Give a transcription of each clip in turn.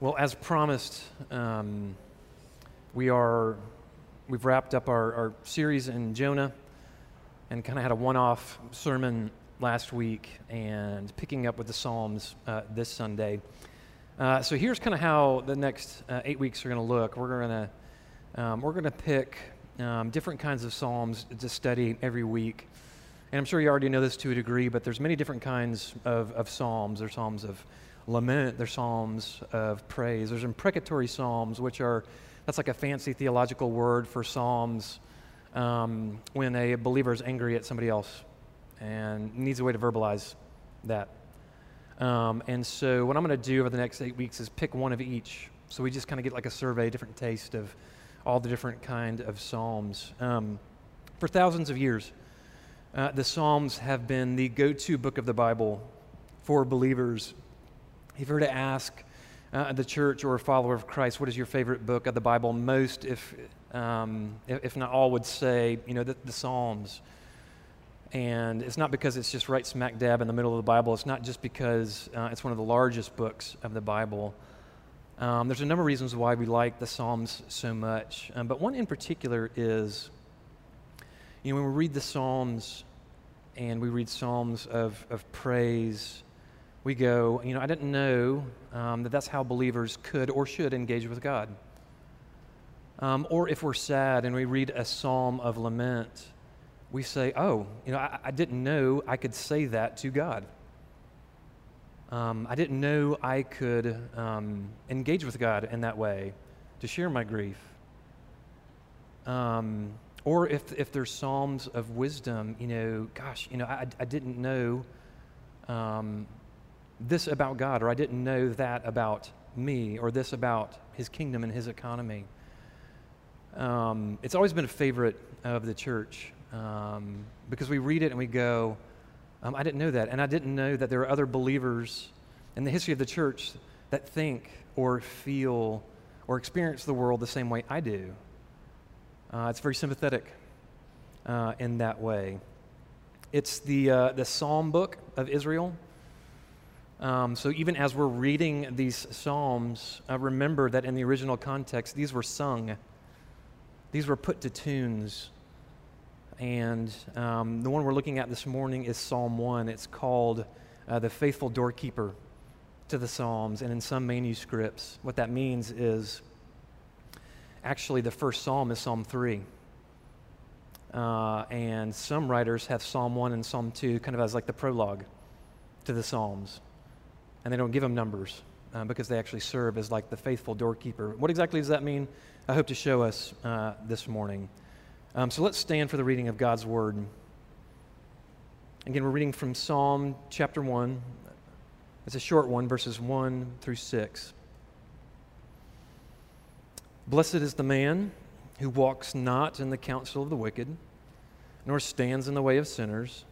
Well, as promised, um, we are we've wrapped up our, our series in Jonah and kind of had a one-off sermon last week and picking up with the Psalms uh, this Sunday. Uh, so here's kind of how the next uh, eight weeks are going to look. We're going to um, we're going to pick um, different kinds of Psalms to study every week. And I'm sure you already know this to a degree, but there's many different kinds of, of Psalms. There's Psalms of lament, there's psalms of praise. There's imprecatory psalms, which are, that's like a fancy theological word for psalms um, when a believer is angry at somebody else and needs a way to verbalize that. Um, and so, what I'm going to do over the next eight weeks is pick one of each. So we just kind of get like a survey, different taste of all the different kind of psalms. Um, for thousands of years, uh, the Psalms have been the go-to book of the Bible for believers if you were to ask uh, the church or a follower of Christ, what is your favorite book of the Bible? Most, if, um, if not all, would say, you know, the, the Psalms. And it's not because it's just right smack dab in the middle of the Bible. It's not just because uh, it's one of the largest books of the Bible. Um, there's a number of reasons why we like the Psalms so much. Um, but one in particular is, you know, when we read the Psalms and we read Psalms of, of praise we go, you know, I didn't know um, that that's how believers could or should engage with God. Um, or if we're sad and we read a psalm of lament, we say, oh, you know, I, I didn't know I could say that to God. Um, I didn't know I could um, engage with God in that way to share my grief. Um, or if, if there's psalms of wisdom, you know, gosh, you know, I, I didn't know um, this about God, or I didn't know that about me, or this about his kingdom and his economy. Um, it's always been a favorite of the church um, because we read it and we go, um, I didn't know that. And I didn't know that there are other believers in the history of the church that think or feel or experience the world the same way I do. Uh, it's very sympathetic uh, in that way. It's the, uh, the Psalm book of Israel. Um, so even as we're reading these Psalms, uh, remember that in the original context, these were sung, these were put to tunes. And um, the one we're looking at this morning is Psalm 1. It's called uh, The Faithful Doorkeeper to the Psalms. And in some manuscripts, what that means is actually the first psalm is Psalm 3. Uh, and some writers have Psalm 1 and Psalm 2 kind of as like the prologue to the Psalms and they don't give them numbers uh, because they actually serve as like the faithful doorkeeper. What exactly does that mean? I hope to show us uh, this morning. Um, so let's stand for the reading of God's word. Again, we're reading from Psalm chapter 1. It's a short one, verses 1 through 6. Blessed is the man who walks not in the counsel of the wicked, nor stands in the way of sinners,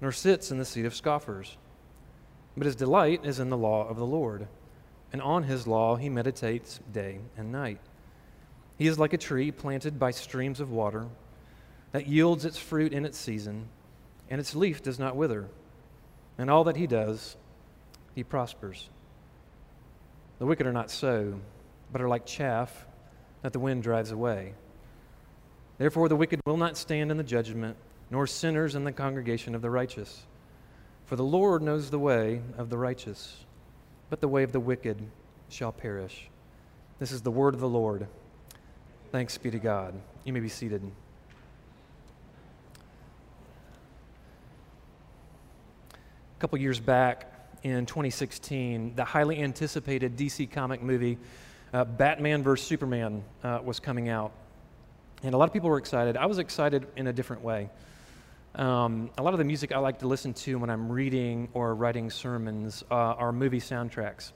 nor sits in the seat of scoffers. But his delight is in the law of the Lord, and on his law he meditates day and night. He is like a tree planted by streams of water that yields its fruit in its season, and its leaf does not wither. And all that he does, he prospers. The wicked are not so, but are like chaff that the wind drives away. Therefore, the wicked will not stand in the judgment, nor sinners in the congregation of the righteous. For the Lord knows the way of the righteous, but the way of the wicked shall perish. This is the word of the Lord. Thanks be to God. You may be seated. A couple years back in 2016, the highly anticipated DC comic movie uh, Batman vs. Superman uh, was coming out. And a lot of people were excited. I was excited in a different way. Um, a lot of the music I like to listen to when I'm reading or writing sermons uh, are movie soundtracks.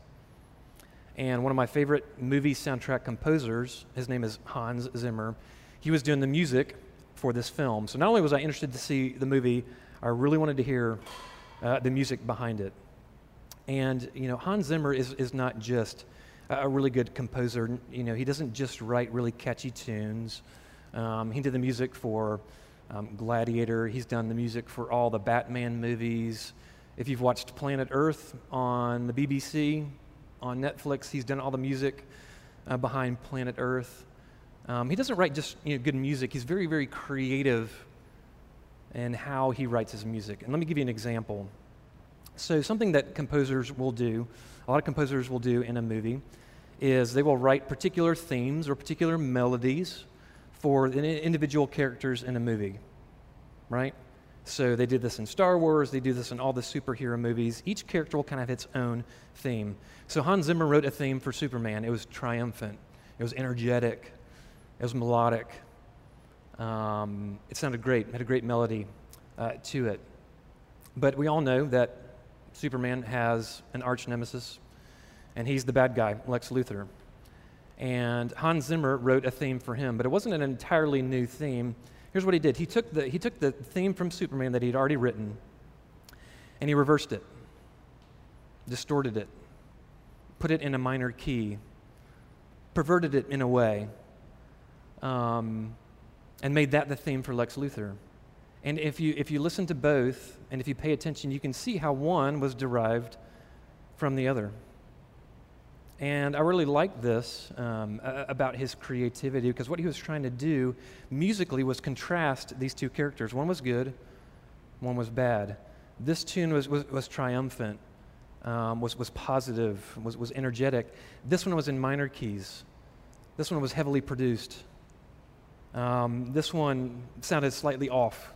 And one of my favorite movie soundtrack composers, his name is Hans Zimmer, he was doing the music for this film. So not only was I interested to see the movie, I really wanted to hear uh, the music behind it. And, you know, Hans Zimmer is, is not just a really good composer. You know, he doesn't just write really catchy tunes. Um, he did the music for um, Gladiator. He's done the music for all the Batman movies. If you've watched Planet Earth on the BBC, on Netflix. He's done all the music uh, behind Planet Earth. Um, he doesn't write just you know, good music, he's very, very creative in how he writes his music. And let me give you an example. So, something that composers will do, a lot of composers will do in a movie, is they will write particular themes or particular melodies for the individual characters in a movie, right? So they did this in Star Wars, they do this in all the superhero movies. Each character will kind of have its own theme. So Hans Zimmer wrote a theme for Superman. It was triumphant, it was energetic, it was melodic. Um, it sounded great, it had a great melody uh, to it. But we all know that Superman has an arch nemesis, and he's the bad guy, Lex Luthor. And Hans Zimmer wrote a theme for him, but it wasn't an entirely new theme. Here's what he did he took the, he took the theme from Superman that he'd already written, and he reversed it, distorted it, put it in a minor key, perverted it in a way, um, and made that the theme for Lex Luthor. And if you, if you listen to both, and if you pay attention, you can see how one was derived from the other. And I really liked this um, about his creativity because what he was trying to do musically was contrast these two characters. One was good, one was bad. This tune was, was, was triumphant, um, was, was positive, was, was energetic. This one was in minor keys. This one was heavily produced. Um, this one sounded slightly off,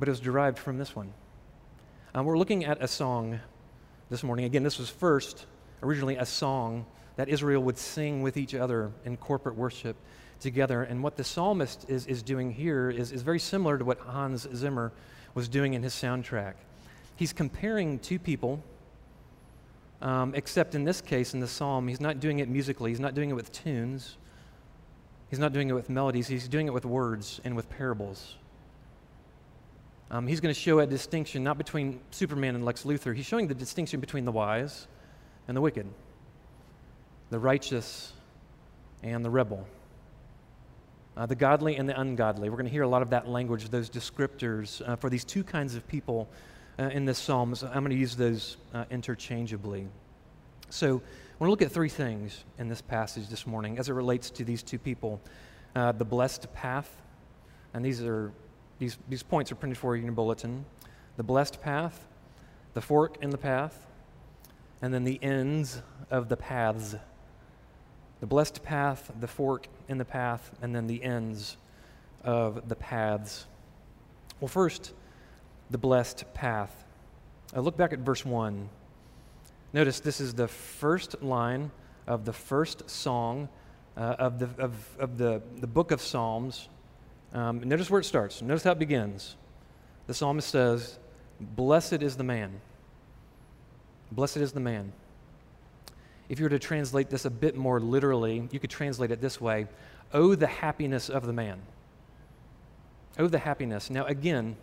but it was derived from this one. Um, we're looking at a song this morning. Again, this was first originally a song that Israel would sing with each other in corporate worship together. And what the psalmist is, is doing here is, is very similar to what Hans Zimmer was doing in his soundtrack. He's comparing two people, um, except in this case, in the psalm, he's not doing it musically, he's not doing it with tunes, he's not doing it with melodies, he's doing it with words and with parables. Um, he's going to show a distinction not between Superman and Lex Luthor, he's showing the distinction between the wise and the wicked, the righteous and the rebel, uh, the godly and the ungodly. We're going to hear a lot of that language, those descriptors uh, for these two kinds of people uh, in this psalm. So I'm going to use those uh, interchangeably. So I want to look at three things in this passage this morning as it relates to these two people uh, the blessed path, and these are these, these points are printed for you in your bulletin. The blessed path, the fork in the path, and then the ends of the paths. The blessed path, the fork in the path, and then the ends of the paths. Well, first, the blessed path. I look back at verse 1. Notice this is the first line of the first song uh, of, the, of, of the, the book of Psalms. Um, notice where it starts. Notice how it begins. The psalmist says, Blessed is the man Blessed is the man. If you were to translate this a bit more literally, you could translate it this way Oh, the happiness of the man. Oh, the happiness. Now, again,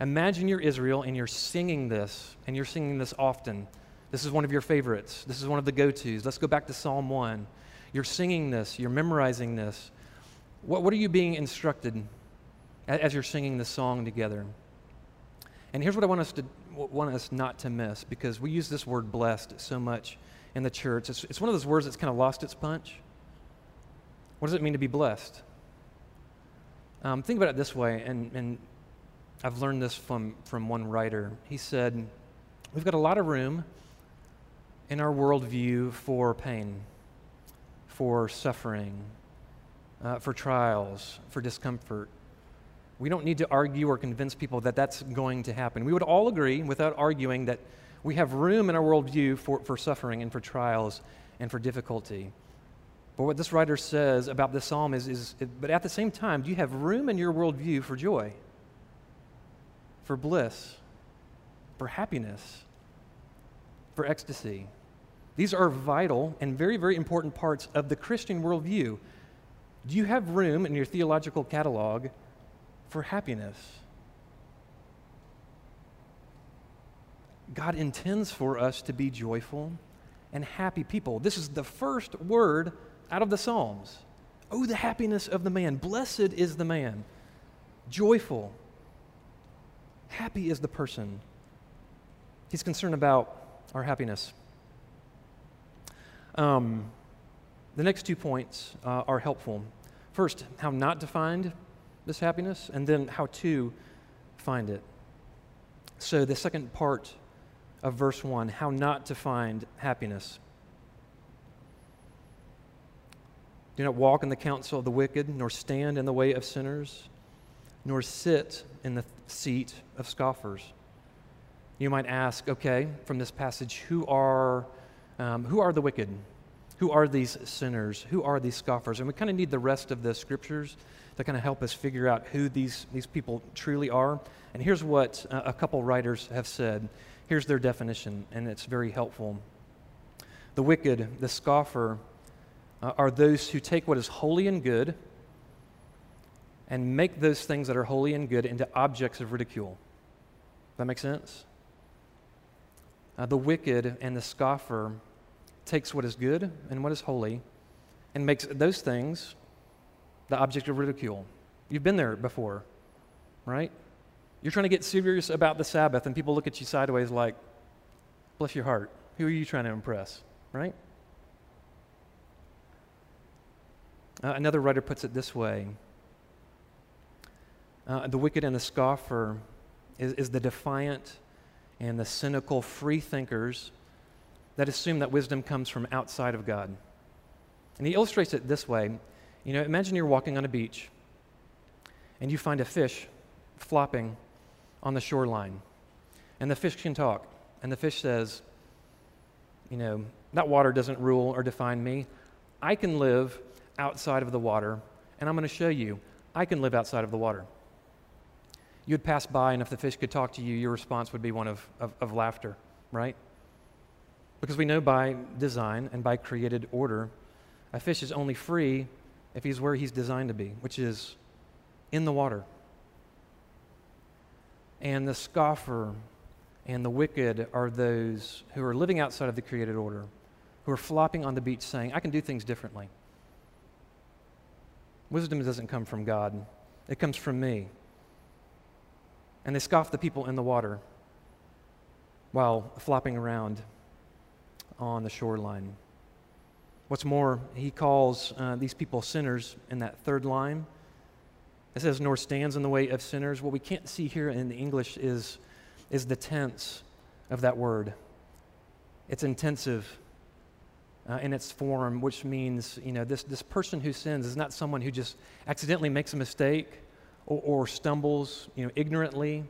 imagine you're Israel and you're singing this, and you're singing this often. This is one of your favorites. This is one of the go tos. Let's go back to Psalm 1. You're singing this, you're memorizing this. What, what are you being instructed as you're singing this song together? And here's what I want us to want us not to miss because we use this word blessed so much in the church. It's, it's one of those words that's kind of lost its punch. What does it mean to be blessed? Um, think about it this way, and, and I've learned this from, from one writer. He said, We've got a lot of room in our worldview for pain, for suffering, uh, for trials, for discomfort. We don't need to argue or convince people that that's going to happen. We would all agree, without arguing, that we have room in our worldview for, for suffering and for trials and for difficulty. But what this writer says about this psalm is, is but at the same time, do you have room in your worldview for joy, for bliss, for happiness, for ecstasy? These are vital and very, very important parts of the Christian worldview. Do you have room in your theological catalog for happiness. God intends for us to be joyful and happy people. This is the first word out of the Psalms. Oh, the happiness of the man. Blessed is the man. Joyful. Happy is the person. He's concerned about our happiness. Um, the next two points uh, are helpful. First, how not to find this happiness, and then how to find it. So, the second part of verse 1 how not to find happiness. Do not walk in the counsel of the wicked, nor stand in the way of sinners, nor sit in the seat of scoffers. You might ask, okay, from this passage, who are, um, who are the wicked? Who are these sinners? Who are these scoffers? And we kind of need the rest of the scriptures to kind of help us figure out who these, these people truly are. And here's what uh, a couple writers have said. Here's their definition, and it's very helpful. The wicked, the scoffer, uh, are those who take what is holy and good and make those things that are holy and good into objects of ridicule. That makes sense? Uh, the wicked and the scoffer takes what is good and what is holy and makes those things the object of ridicule. You've been there before, right? You're trying to get serious about the Sabbath, and people look at you sideways like, bless your heart. Who are you trying to impress, right? Uh, another writer puts it this way uh, The wicked and the scoffer is, is the defiant and the cynical free thinkers that assume that wisdom comes from outside of God. And he illustrates it this way you know, imagine you're walking on a beach and you find a fish flopping on the shoreline. And the fish can talk. And the fish says, You know, that water doesn't rule or define me. I can live outside of the water, and I'm going to show you I can live outside of the water. You'd pass by, and if the fish could talk to you, your response would be one of, of, of laughter, right? Because we know by design and by created order, a fish is only free if he's where he's designed to be, which is in the water. And the scoffer and the wicked are those who are living outside of the created order, who are flopping on the beach saying, I can do things differently. Wisdom doesn't come from God, it comes from me. And they scoff the people in the water while flopping around on the shoreline. What's more, he calls uh, these people sinners in that third line. It says, nor stands in the way of sinners. What we can't see here in the English is, is the tense of that word. It's intensive uh, in its form, which means, you know, this, this person who sins is not someone who just accidentally makes a mistake or, or stumbles, you know, ignorantly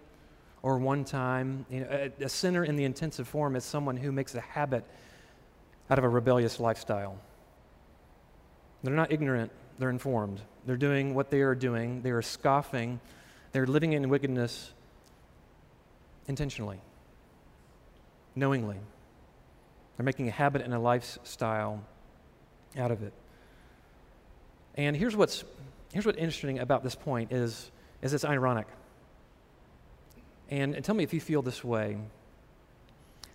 or one time. You know, a, a sinner in the intensive form is someone who makes a habit out of a rebellious lifestyle. They're not ignorant, they're informed. They're doing what they are doing, they are scoffing, they're living in wickedness intentionally, knowingly. They're making a habit and a lifestyle out of it. And here's what's here's what's interesting about this point is, is it's ironic. And, and tell me if you feel this way.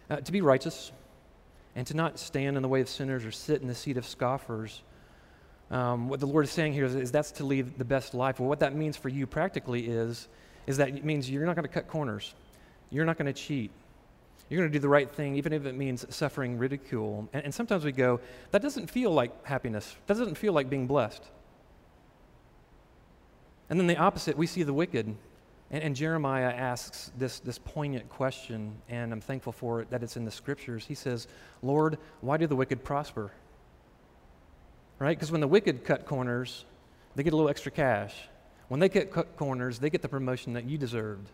Uh, to be righteous and to not stand in the way of sinners or sit in the seat of scoffers um, what the Lord is saying here is, is, that's to lead the best life. Well, what that means for you practically is, is that it means you're not going to cut corners. You're not going to cheat. You're going to do the right thing, even if it means suffering ridicule. And, and sometimes we go, that doesn't feel like happiness. That doesn't feel like being blessed. And then the opposite, we see the wicked. And, and, Jeremiah asks this, this poignant question, and I'm thankful for it that it's in the scriptures. He says, Lord, why do the wicked prosper? Right? Because when the wicked cut corners, they get a little extra cash. When they cut corners, they get the promotion that you deserved.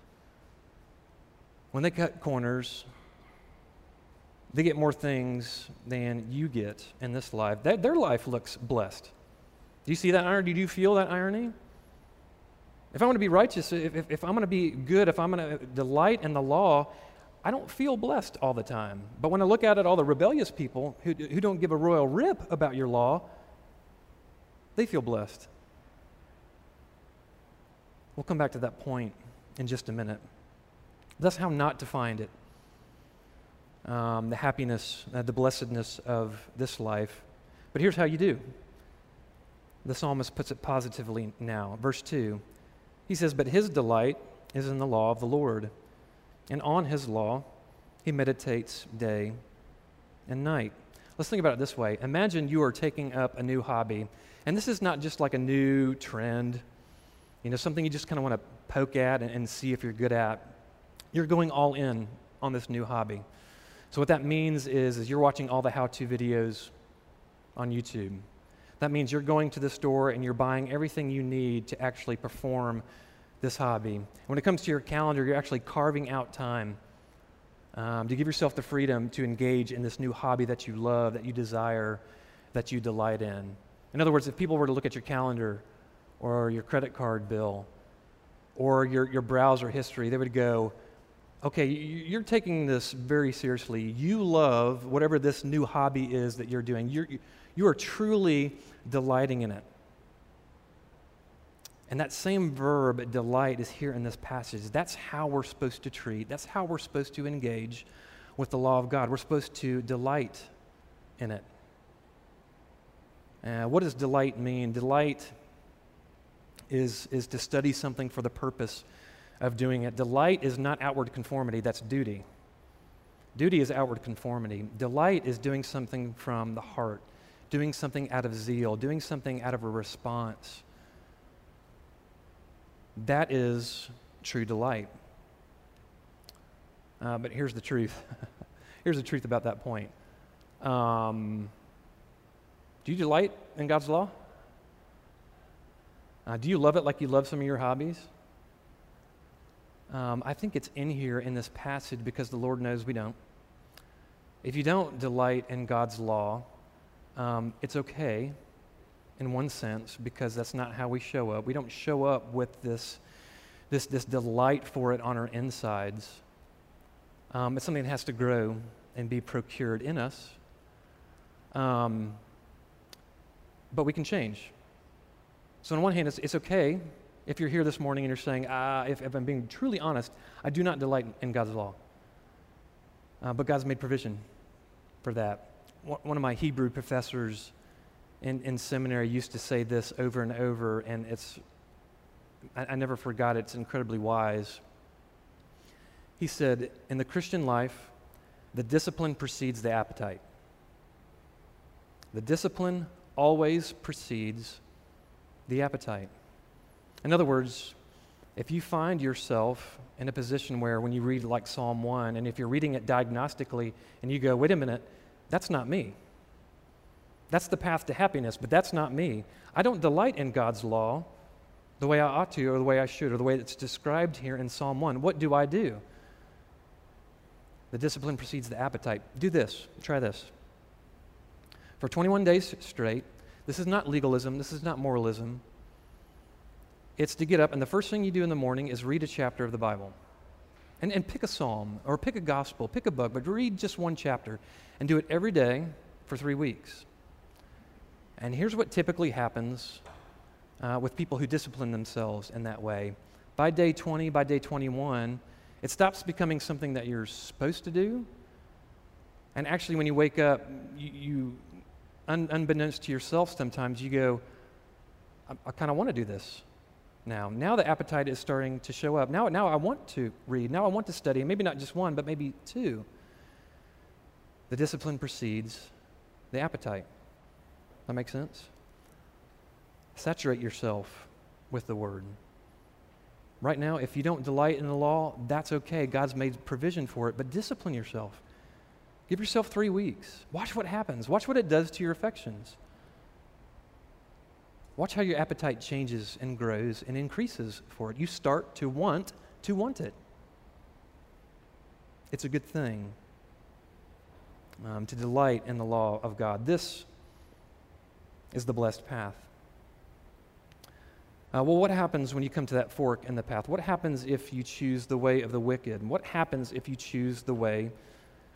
When they cut corners, they get more things than you get in this life. That, their life looks blessed. Do you see that irony? Do you feel that irony? If I want to be righteous, if, if, if I'm going to be good, if I'm going to delight in the law, I don't feel blessed all the time. But when I look out at all the rebellious people who, who don't give a royal rip about your law, they feel blessed. We'll come back to that point in just a minute. That's how not to find it um, the happiness, uh, the blessedness of this life. But here's how you do. The psalmist puts it positively now. Verse 2 he says, But his delight is in the law of the Lord, and on his law he meditates day and night. Let's think about it this way Imagine you are taking up a new hobby, and this is not just like a new trend, you know, something you just kind of want to poke at and, and see if you're good at. You're going all in on this new hobby. So, what that means is, is you're watching all the how to videos on YouTube. That means you're going to the store and you're buying everything you need to actually perform this hobby. When it comes to your calendar, you're actually carving out time um, to give yourself the freedom to engage in this new hobby that you love, that you desire, that you delight in. In other words, if people were to look at your calendar or your credit card bill or your, your browser history, they would go, okay, you're taking this very seriously. You love whatever this new hobby is that you're doing. You're, you are truly delighting in it. And that same verb, delight, is here in this passage. That's how we're supposed to treat, that's how we're supposed to engage with the law of God. We're supposed to delight in it. Uh, what does delight mean? Delight is, is to study something for the purpose of doing it. Delight is not outward conformity, that's duty. Duty is outward conformity. Delight is doing something from the heart, doing something out of zeal, doing something out of a response that is true delight. Uh, but here's the truth. here's the truth about that point. Um, do you delight in God's law? Uh, do you love it like you love some of your hobbies? Um, I think it's in here in this passage because the Lord knows we don't. If you don't delight in God's law, um, it's okay in one sense because that's not how we show up. We don't show up with this, this, this delight for it on our insides. Um, it's something that has to grow and be procured in us. Um, but we can change. So, on one hand, it's, it's okay if you're here this morning and you're saying, ah, if, if I'm being truly honest, I do not delight in God's law. Uh, but God's made provision for that. One of my Hebrew professors in, in seminary used to say this over and over, and it's, I, I never forgot it. It's incredibly wise. He said, In the Christian life, the discipline precedes the appetite. The discipline always precedes the appetite. In other words, if you find yourself in a position where when you read like Psalm 1, and if you're reading it diagnostically and you go, wait a minute, that's not me. That's the path to happiness, but that's not me. I don't delight in God's law the way I ought to, or the way I should, or the way it's described here in Psalm 1. What do I do? The discipline precedes the appetite. Do this. Try this. For 21 days straight, this is not legalism, this is not moralism. It's to get up, and the first thing you do in the morning is read a chapter of the Bible. And, and pick a psalm, or pick a gospel, pick a book, but read just one chapter. And do it every day for three weeks. And here's what typically happens uh, with people who discipline themselves in that way. By day 20, by day 21, it stops becoming something that you're supposed to do. And actually, when you wake up, you, you un, unbeknownst to yourself, sometimes you go, I, I kind of want to do this now. Now the appetite is starting to show up. Now, now I want to read. Now I want to study. Maybe not just one, but maybe two. The discipline precedes the appetite. That makes sense? Saturate yourself with the word. Right now, if you don't delight in the law, that's okay. God's made provision for it, but discipline yourself. Give yourself three weeks. Watch what happens. Watch what it does to your affections. Watch how your appetite changes and grows and increases for it. You start to want to want it. It's a good thing um, to delight in the law of God. This is the blessed path. Uh, well, what happens when you come to that fork in the path? What happens if you choose the way of the wicked? What happens if you choose the way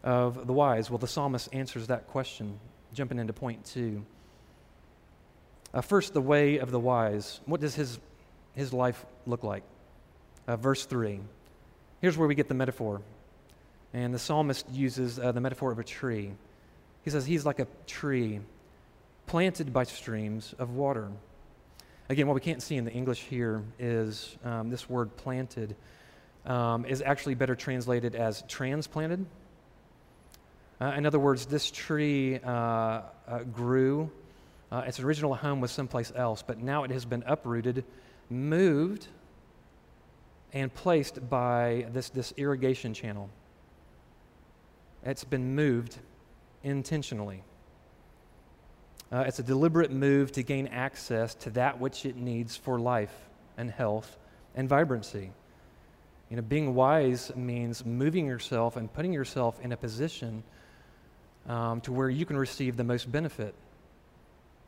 of the wise? Well, the psalmist answers that question, jumping into point two. Uh, first, the way of the wise. What does his, his life look like? Uh, verse 3. Here's where we get the metaphor. And the psalmist uses uh, the metaphor of a tree. He says he's like a tree planted by streams of water. Again, what we can't see in the English here is um, this word planted um, is actually better translated as transplanted. Uh, in other words, this tree uh, uh, grew. Uh, its original home was someplace else, but now it has been uprooted, moved, and placed by this, this irrigation channel. It's been moved intentionally. Uh, it's a deliberate move to gain access to that which it needs for life and health and vibrancy. You know, being wise means moving yourself and putting yourself in a position um, to where you can receive the most benefit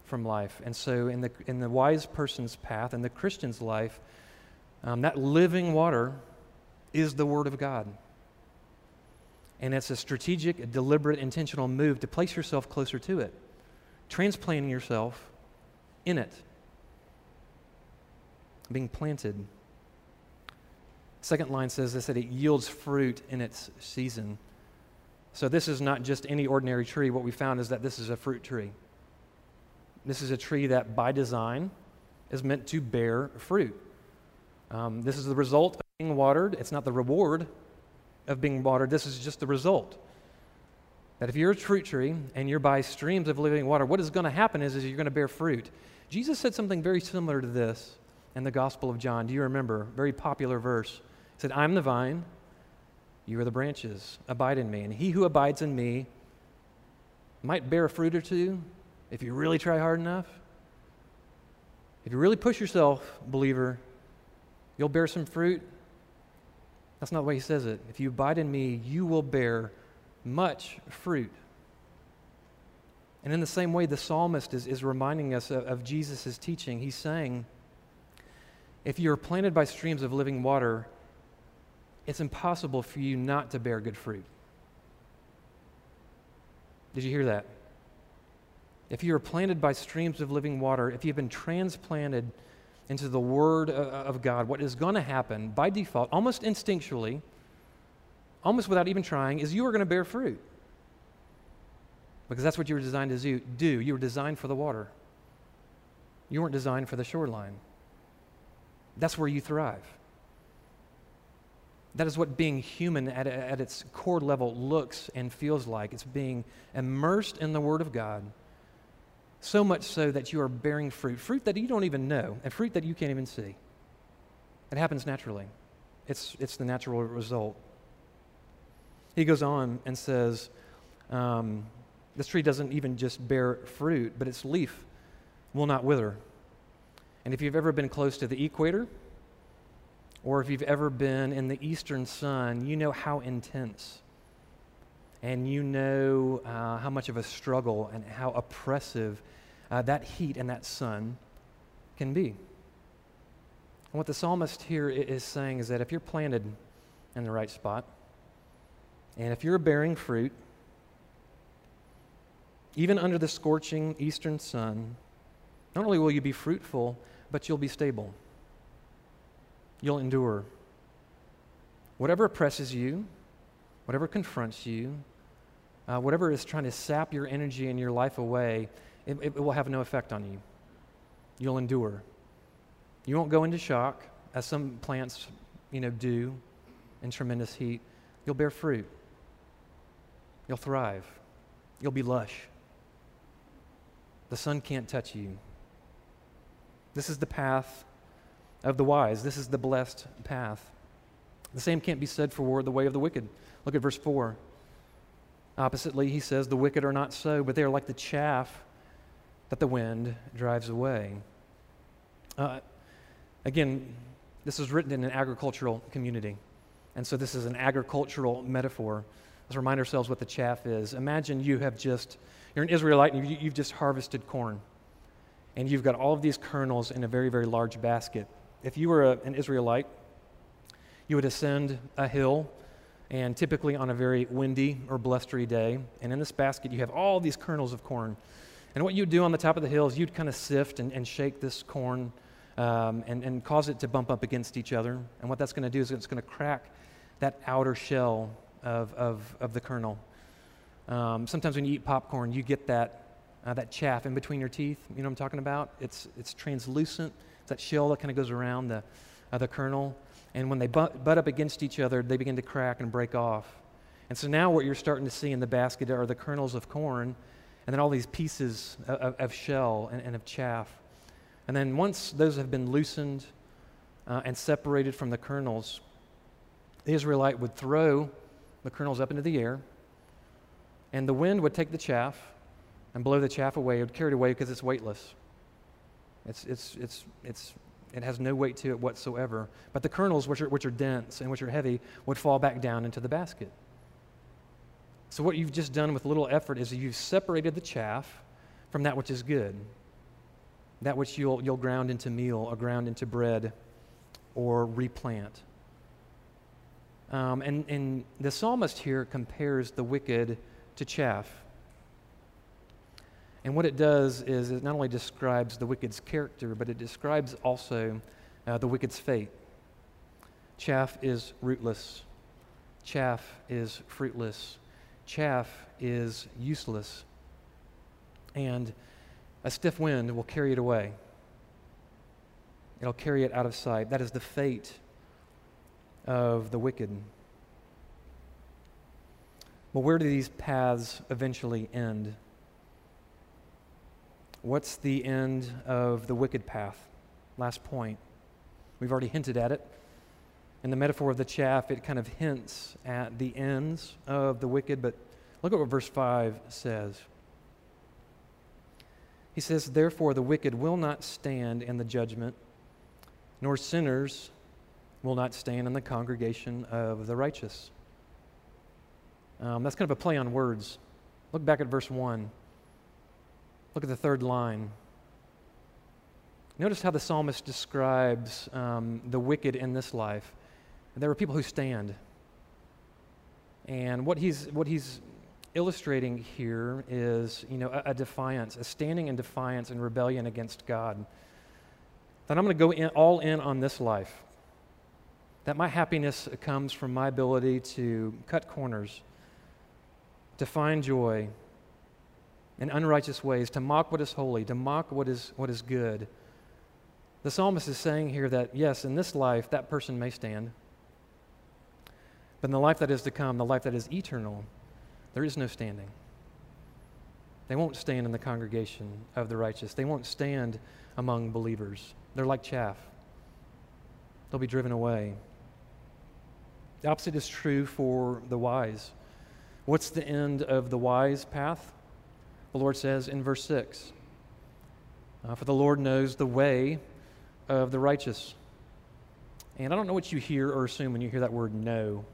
from life. And so, in the, in the wise person's path, in the Christian's life, um, that living water is the Word of God. And it's a strategic, a deliberate, intentional move to place yourself closer to it, transplanting yourself in it, being planted. Second line says this that it yields fruit in its season. So, this is not just any ordinary tree. What we found is that this is a fruit tree. This is a tree that, by design, is meant to bear fruit. Um, this is the result of being watered. It's not the reward of being watered. This is just the result. That if you're a fruit tree and you're by streams of living water, what is going to happen is, is you're going to bear fruit. Jesus said something very similar to this in the Gospel of John. Do you remember? Very popular verse. He said, I'm the vine, you are the branches. Abide in me. And he who abides in me might bear a fruit or two if you really try hard enough. If you really push yourself, believer, you'll bear some fruit. That's not the way he says it. If you abide in me, you will bear much fruit. And in the same way, the psalmist is, is reminding us of, of Jesus' teaching. He's saying, if you are planted by streams of living water, it's impossible for you not to bear good fruit. Did you hear that? If you are planted by streams of living water, if you've been transplanted into the Word of God, what is going to happen by default, almost instinctually, almost without even trying, is you are going to bear fruit. Because that's what you were designed to do. You were designed for the water, you weren't designed for the shoreline. That's where you thrive. That is what being human at, at its core level looks and feels like. It's being immersed in the Word of God so much so that you are bearing fruit, fruit that you don't even know, and fruit that you can't even see. It happens naturally, it's, it's the natural result. He goes on and says, um, This tree doesn't even just bear fruit, but its leaf will not wither. And if you've ever been close to the equator, or if you've ever been in the eastern sun, you know how intense and you know uh, how much of a struggle and how oppressive uh, that heat and that sun can be. And what the psalmist here is saying is that if you're planted in the right spot, and if you're bearing fruit, even under the scorching eastern sun, not only will you be fruitful, but you'll be stable. You'll endure. Whatever oppresses you, whatever confronts you, uh, whatever is trying to sap your energy and your life away, it, it will have no effect on you. You'll endure. You won't go into shock, as some plants, you know, do in tremendous heat. You'll bear fruit. You'll thrive. You'll be lush. The sun can't touch you. This is the path of the wise. This is the blessed path. The same can't be said for the way of the wicked. Look at verse 4. Oppositely, he says, The wicked are not so, but they are like the chaff that the wind drives away. Uh, again, this is written in an agricultural community. And so this is an agricultural metaphor. Let's remind ourselves what the chaff is. Imagine you have just, you're an Israelite and you've just harvested corn. And you've got all of these kernels in a very, very large basket. If you were a, an Israelite, you would ascend a hill, and typically on a very windy or blustery day. And in this basket, you have all these kernels of corn. And what you'd do on the top of the hill is you'd kind of sift and, and shake this corn um, and, and cause it to bump up against each other. And what that's going to do is it's going to crack that outer shell of, of, of the kernel. Um, sometimes when you eat popcorn, you get that, uh, that chaff in between your teeth. You know what I'm talking about? It's, it's translucent. That shell that kind of goes around the, uh, the kernel. And when they butt, butt up against each other, they begin to crack and break off. And so now what you're starting to see in the basket are the kernels of corn and then all these pieces of, of shell and, and, of chaff. And then once those have been loosened uh, and separated from the kernels, the Israelite would throw the kernels up into the air, and the wind would take the chaff and blow the chaff away. It would carry it away because it's weightless. It's, it's, it's, it's, it has no weight to it whatsoever. But the kernels, which are, which are dense and which are heavy, would fall back down into the basket. So, what you've just done with little effort is you've separated the chaff from that which is good, that which you'll, you'll ground into meal or ground into bread or replant. Um, and, and the psalmist here compares the wicked to chaff. And what it does is it not only describes the wicked's character, but it describes also uh, the wicked's fate. Chaff is rootless, chaff is fruitless, chaff is useless, and a stiff wind will carry it away. It'll carry it out of sight. That is the fate of the wicked. But where do these paths eventually end? What's the end of the wicked path? Last point. We've already hinted at it. In the metaphor of the chaff, it kind of hints at the ends of the wicked, but look at what verse 5 says. He says, Therefore, the wicked will not stand in the judgment, nor sinners will not stand in the congregation of the righteous. Um, that's kind of a play on words. Look back at verse 1. Look at the third line. Notice how the psalmist describes um, the wicked in this life. There are people who stand. And what he's, what he's illustrating here is, you know, a, a defiance, a standing in defiance and rebellion against God. That I'm going to go in, all in on this life. That my happiness comes from my ability to cut corners, to find joy in unrighteous ways, to mock what is holy, to mock what is, what is good. The psalmist is saying here that, yes, in this life, that person may stand. But in the life that is to come, the life that is eternal, there is no standing. They won't stand in the congregation of the righteous. They won't stand among believers. They're like chaff, they'll be driven away. The opposite is true for the wise. What's the end of the wise path? The Lord says in verse 6 uh, For the Lord knows the way of the righteous. And I don't know what you hear or assume when you hear that word know.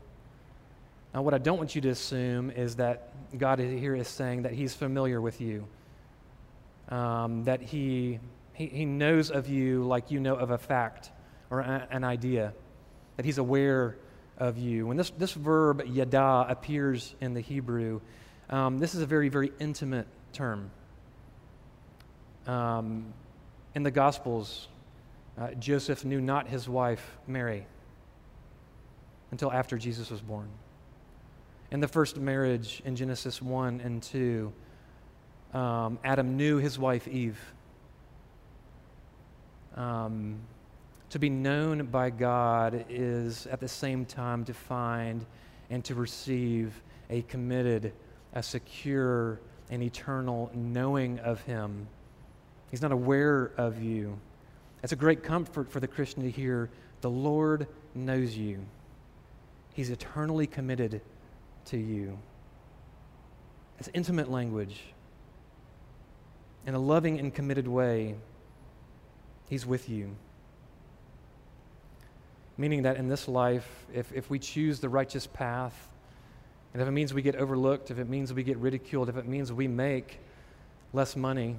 Now, what I don't want you to assume is that God here is saying that He's familiar with you, um, that he, he, he knows of you like you know of a fact or a, an idea, that He's aware of you. When this, this verb yada appears in the Hebrew, um, this is a very, very intimate term. Um, in the Gospels, uh, Joseph knew not his wife, Mary, until after Jesus was born. In the first marriage in Genesis 1 and 2, um, Adam knew his wife Eve. Um, to be known by God is at the same time to find and to receive a committed, a secure, and eternal knowing of Him. He's not aware of you. It's a great comfort for the Christian to hear the Lord knows you, He's eternally committed to you. It's intimate language. In a loving and committed way, He's with you. Meaning that in this life, if, if we choose the righteous path, and if it means we get overlooked, if it means we get ridiculed, if it means we make less money,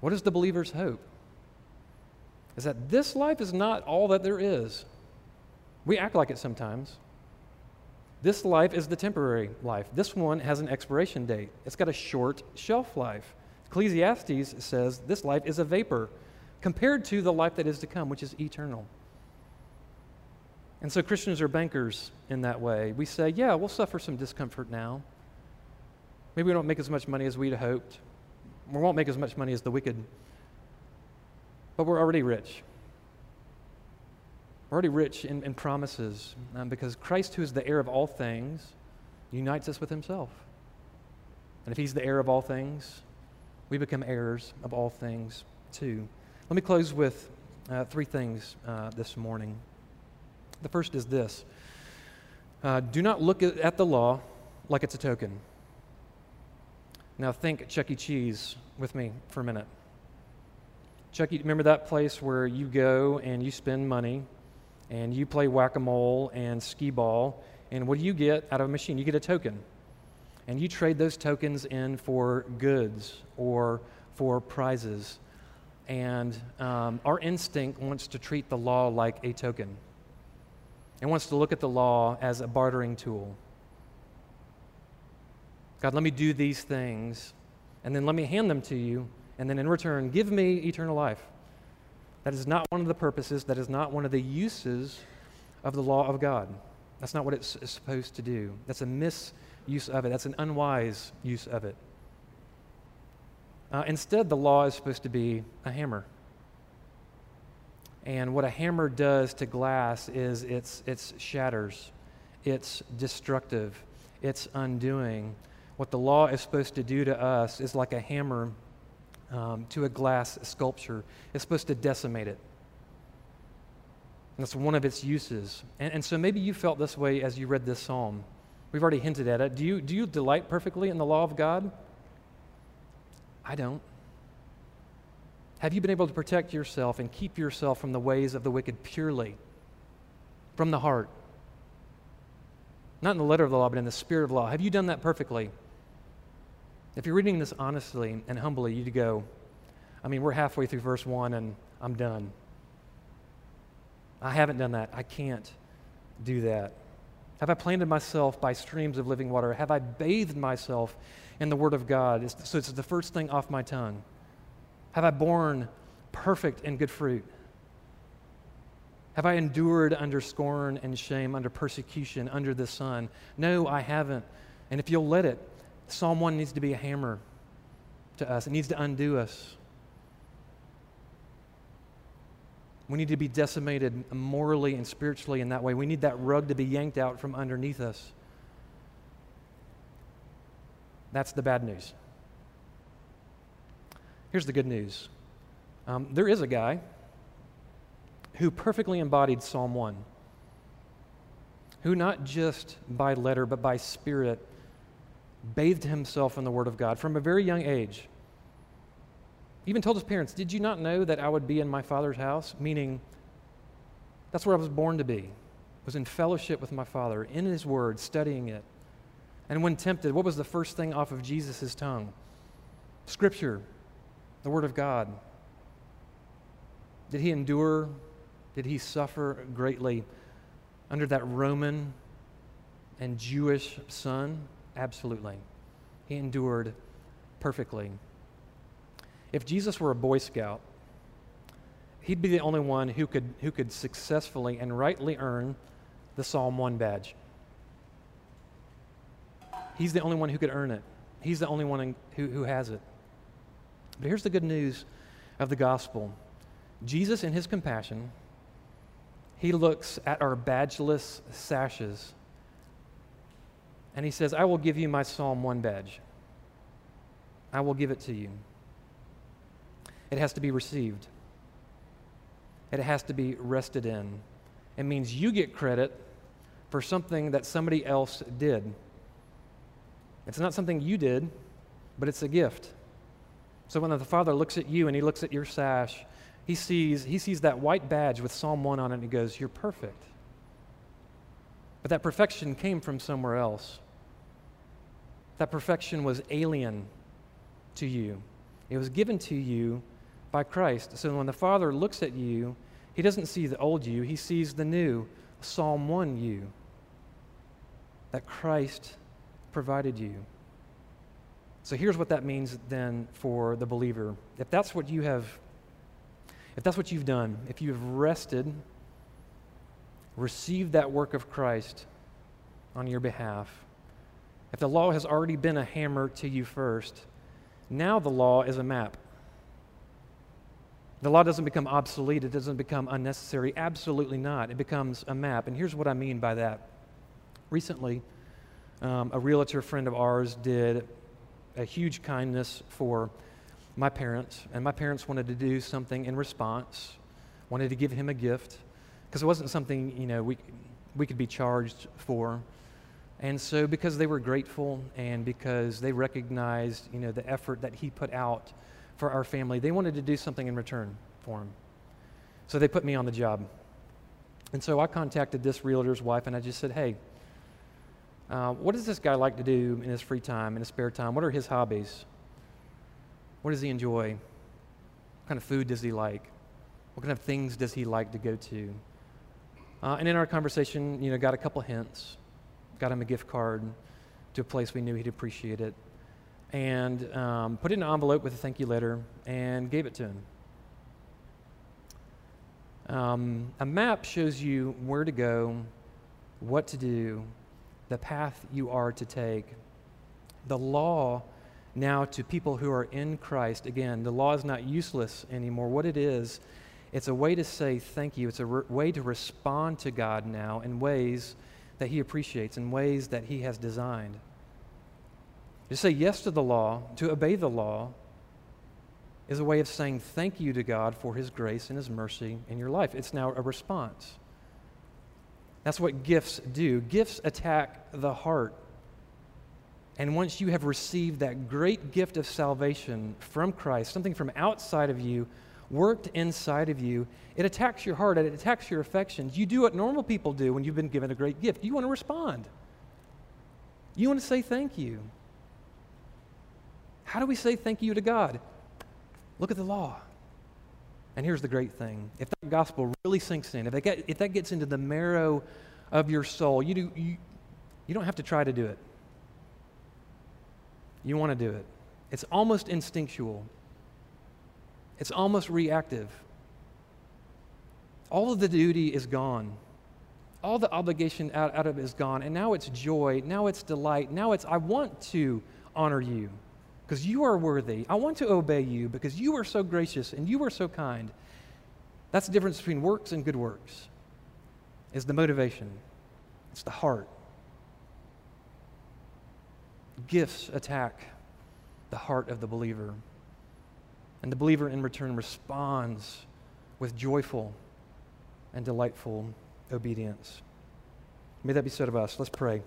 what is the believer's hope? Is that this life is not all that there is. We act like it sometimes. This life is the temporary life. This one has an expiration date, it's got a short shelf life. Ecclesiastes says this life is a vapor compared to the life that is to come, which is eternal. And so Christians are bankers in that way. We say, yeah, we'll suffer some discomfort now. Maybe we don't make as much money as we'd hoped. We won't make as much money as the wicked. But we're already rich. We're already rich in, in promises um, because Christ, who is the heir of all things, unites us with himself. And if he's the heir of all things, we become heirs of all things too. Let me close with uh, three things uh, this morning. The first is this uh, do not look at the law like it's a token. Now, think Chuck E. Cheese with me for a minute. Chuck E. Remember that place where you go and you spend money and you play whack a mole and skee ball, and what do you get out of a machine? You get a token. And you trade those tokens in for goods or for prizes. And um, our instinct wants to treat the law like a token. It wants to look at the law as a bartering tool. God, let me do these things, and then let me hand them to you, and then in return, give me eternal life. That is not one of the purposes, that is not one of the uses of the law of God. That's not what it's supposed to do. That's a misuse of it, that's an unwise use of it. Uh, instead, the law is supposed to be a hammer. And what a hammer does to glass is it's, it's shatters, it's destructive, it's undoing. What the law is supposed to do to us is like a hammer um, to a glass sculpture, it's supposed to decimate it. And that's one of its uses. And, and so maybe you felt this way as you read this psalm. We've already hinted at it. Do you, do you delight perfectly in the law of God? I don't. Have you been able to protect yourself and keep yourself from the ways of the wicked purely, from the heart? Not in the letter of the law, but in the spirit of the law. Have you done that perfectly? If you're reading this honestly and humbly, you'd go, I mean, we're halfway through verse 1 and I'm done. I haven't done that. I can't do that. Have I planted myself by streams of living water? Have I bathed myself in the Word of God. so it's the first thing off my tongue. Have I borne perfect and good fruit? Have I endured under scorn and shame, under persecution, under the sun? No, I haven't. And if you'll let it, Psalm 1 needs to be a hammer to us, it needs to undo us. We need to be decimated morally and spiritually in that way. We need that rug to be yanked out from underneath us. That's the bad news. Here's the good news um, there is a guy who perfectly embodied Psalm 1, who not just by letter, but by spirit, bathed himself in the Word of God from a very young age. Even told his parents, Did you not know that I would be in my father's house? Meaning, that's where I was born to be, was in fellowship with my father, in his Word, studying it. And when tempted, what was the first thing off of Jesus' tongue? Scripture, the Word of God. Did he endure? Did he suffer greatly under that Roman and Jewish sun? Absolutely. He endured perfectly. If Jesus were a Boy Scout, he'd be the only one who could, who could successfully and rightly earn the Psalm 1 badge. He's the only one who could earn it. He's the only one who, who has it. But here's the good news of the gospel Jesus, in his compassion, he looks at our badgeless sashes and he says, I will give you my Psalm 1 badge. I will give it to you. It has to be received, it has to be rested in. It means you get credit for something that somebody else did. It's not something you did, but it's a gift. So when the Father looks at you and he looks at your sash, he sees, he sees that white badge with Psalm 1 on it and he goes, You're perfect. But that perfection came from somewhere else. That perfection was alien to you. It was given to you by Christ. So when the Father looks at you, he doesn't see the old you, he sees the new Psalm 1 you that Christ provided you. So here's what that means then for the believer. If that's what you have, if that's what you've done, if you've rested, received that work of Christ on your behalf, if the law has already been a hammer to you first, now the law is a map. The law doesn't become obsolete, it doesn't become unnecessary. Absolutely not. It becomes a map. And here's what I mean by that. Recently, um, a realtor friend of ours did a huge kindness for my parents, and my parents wanted to do something in response, wanted to give him a gift, because it wasn't something, you know, we, we could be charged for. And so, because they were grateful and because they recognized, you know, the effort that he put out for our family, they wanted to do something in return for him. So they put me on the job. And so I contacted this realtor's wife and I just said, hey, uh, what does this guy like to do in his free time, in his spare time? What are his hobbies? What does he enjoy? What kind of food does he like? What kind of things does he like to go to? Uh, and in our conversation, you know, got a couple hints, got him a gift card to a place we knew he'd appreciate it, and um, put it in an envelope with a thank you letter and gave it to him. Um, a map shows you where to go, what to do, the path you are to take. The law, now to people who are in Christ, again, the law is not useless anymore. What it is, it's a way to say thank you. It's a re- way to respond to God now in ways that He appreciates, in ways that He has designed. To say yes to the law, to obey the law, is a way of saying thank you to God for His grace and His mercy in your life. It's now a response. That's what gifts do. Gifts attack the heart. And once you have received that great gift of salvation from Christ, something from outside of you, worked inside of you, it attacks your heart, it attacks your affections. You do what normal people do when you've been given a great gift. You want to respond, you want to say thank you. How do we say thank you to God? Look at the law. And here's the great thing if that gospel really sinks in, if, get, if that gets into the marrow of your soul, you, do, you, you don't have to try to do it. You want to do it. It's almost instinctual, it's almost reactive. All of the duty is gone. All the obligation out, out of it is gone. And now it's joy. Now it's delight. Now it's, I want to honor you because you are worthy. I want to obey you because you are so gracious and you are so kind. That's the difference between works and good works. Is the motivation. It's the heart. Gifts attack the heart of the believer. And the believer in return responds with joyful and delightful obedience. May that be said of us. Let's pray.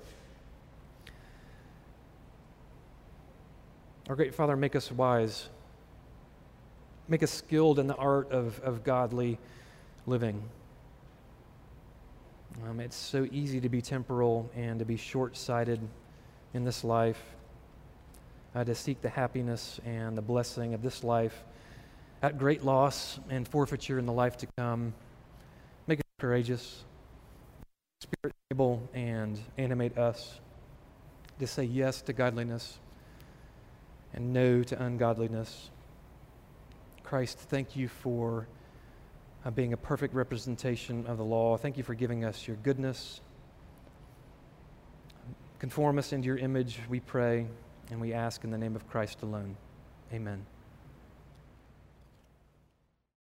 Our great Father, make us wise. Make us skilled in the art of, of godly living. Um, it's so easy to be temporal and to be short sighted in this life, uh, to seek the happiness and the blessing of this life at great loss and forfeiture in the life to come. Make us courageous, spirit able, and animate us to say yes to godliness and no to ungodliness. Christ, thank you for uh, being a perfect representation of the law. Thank you for giving us your goodness. Conform us into your image, we pray, and we ask in the name of Christ alone. Amen.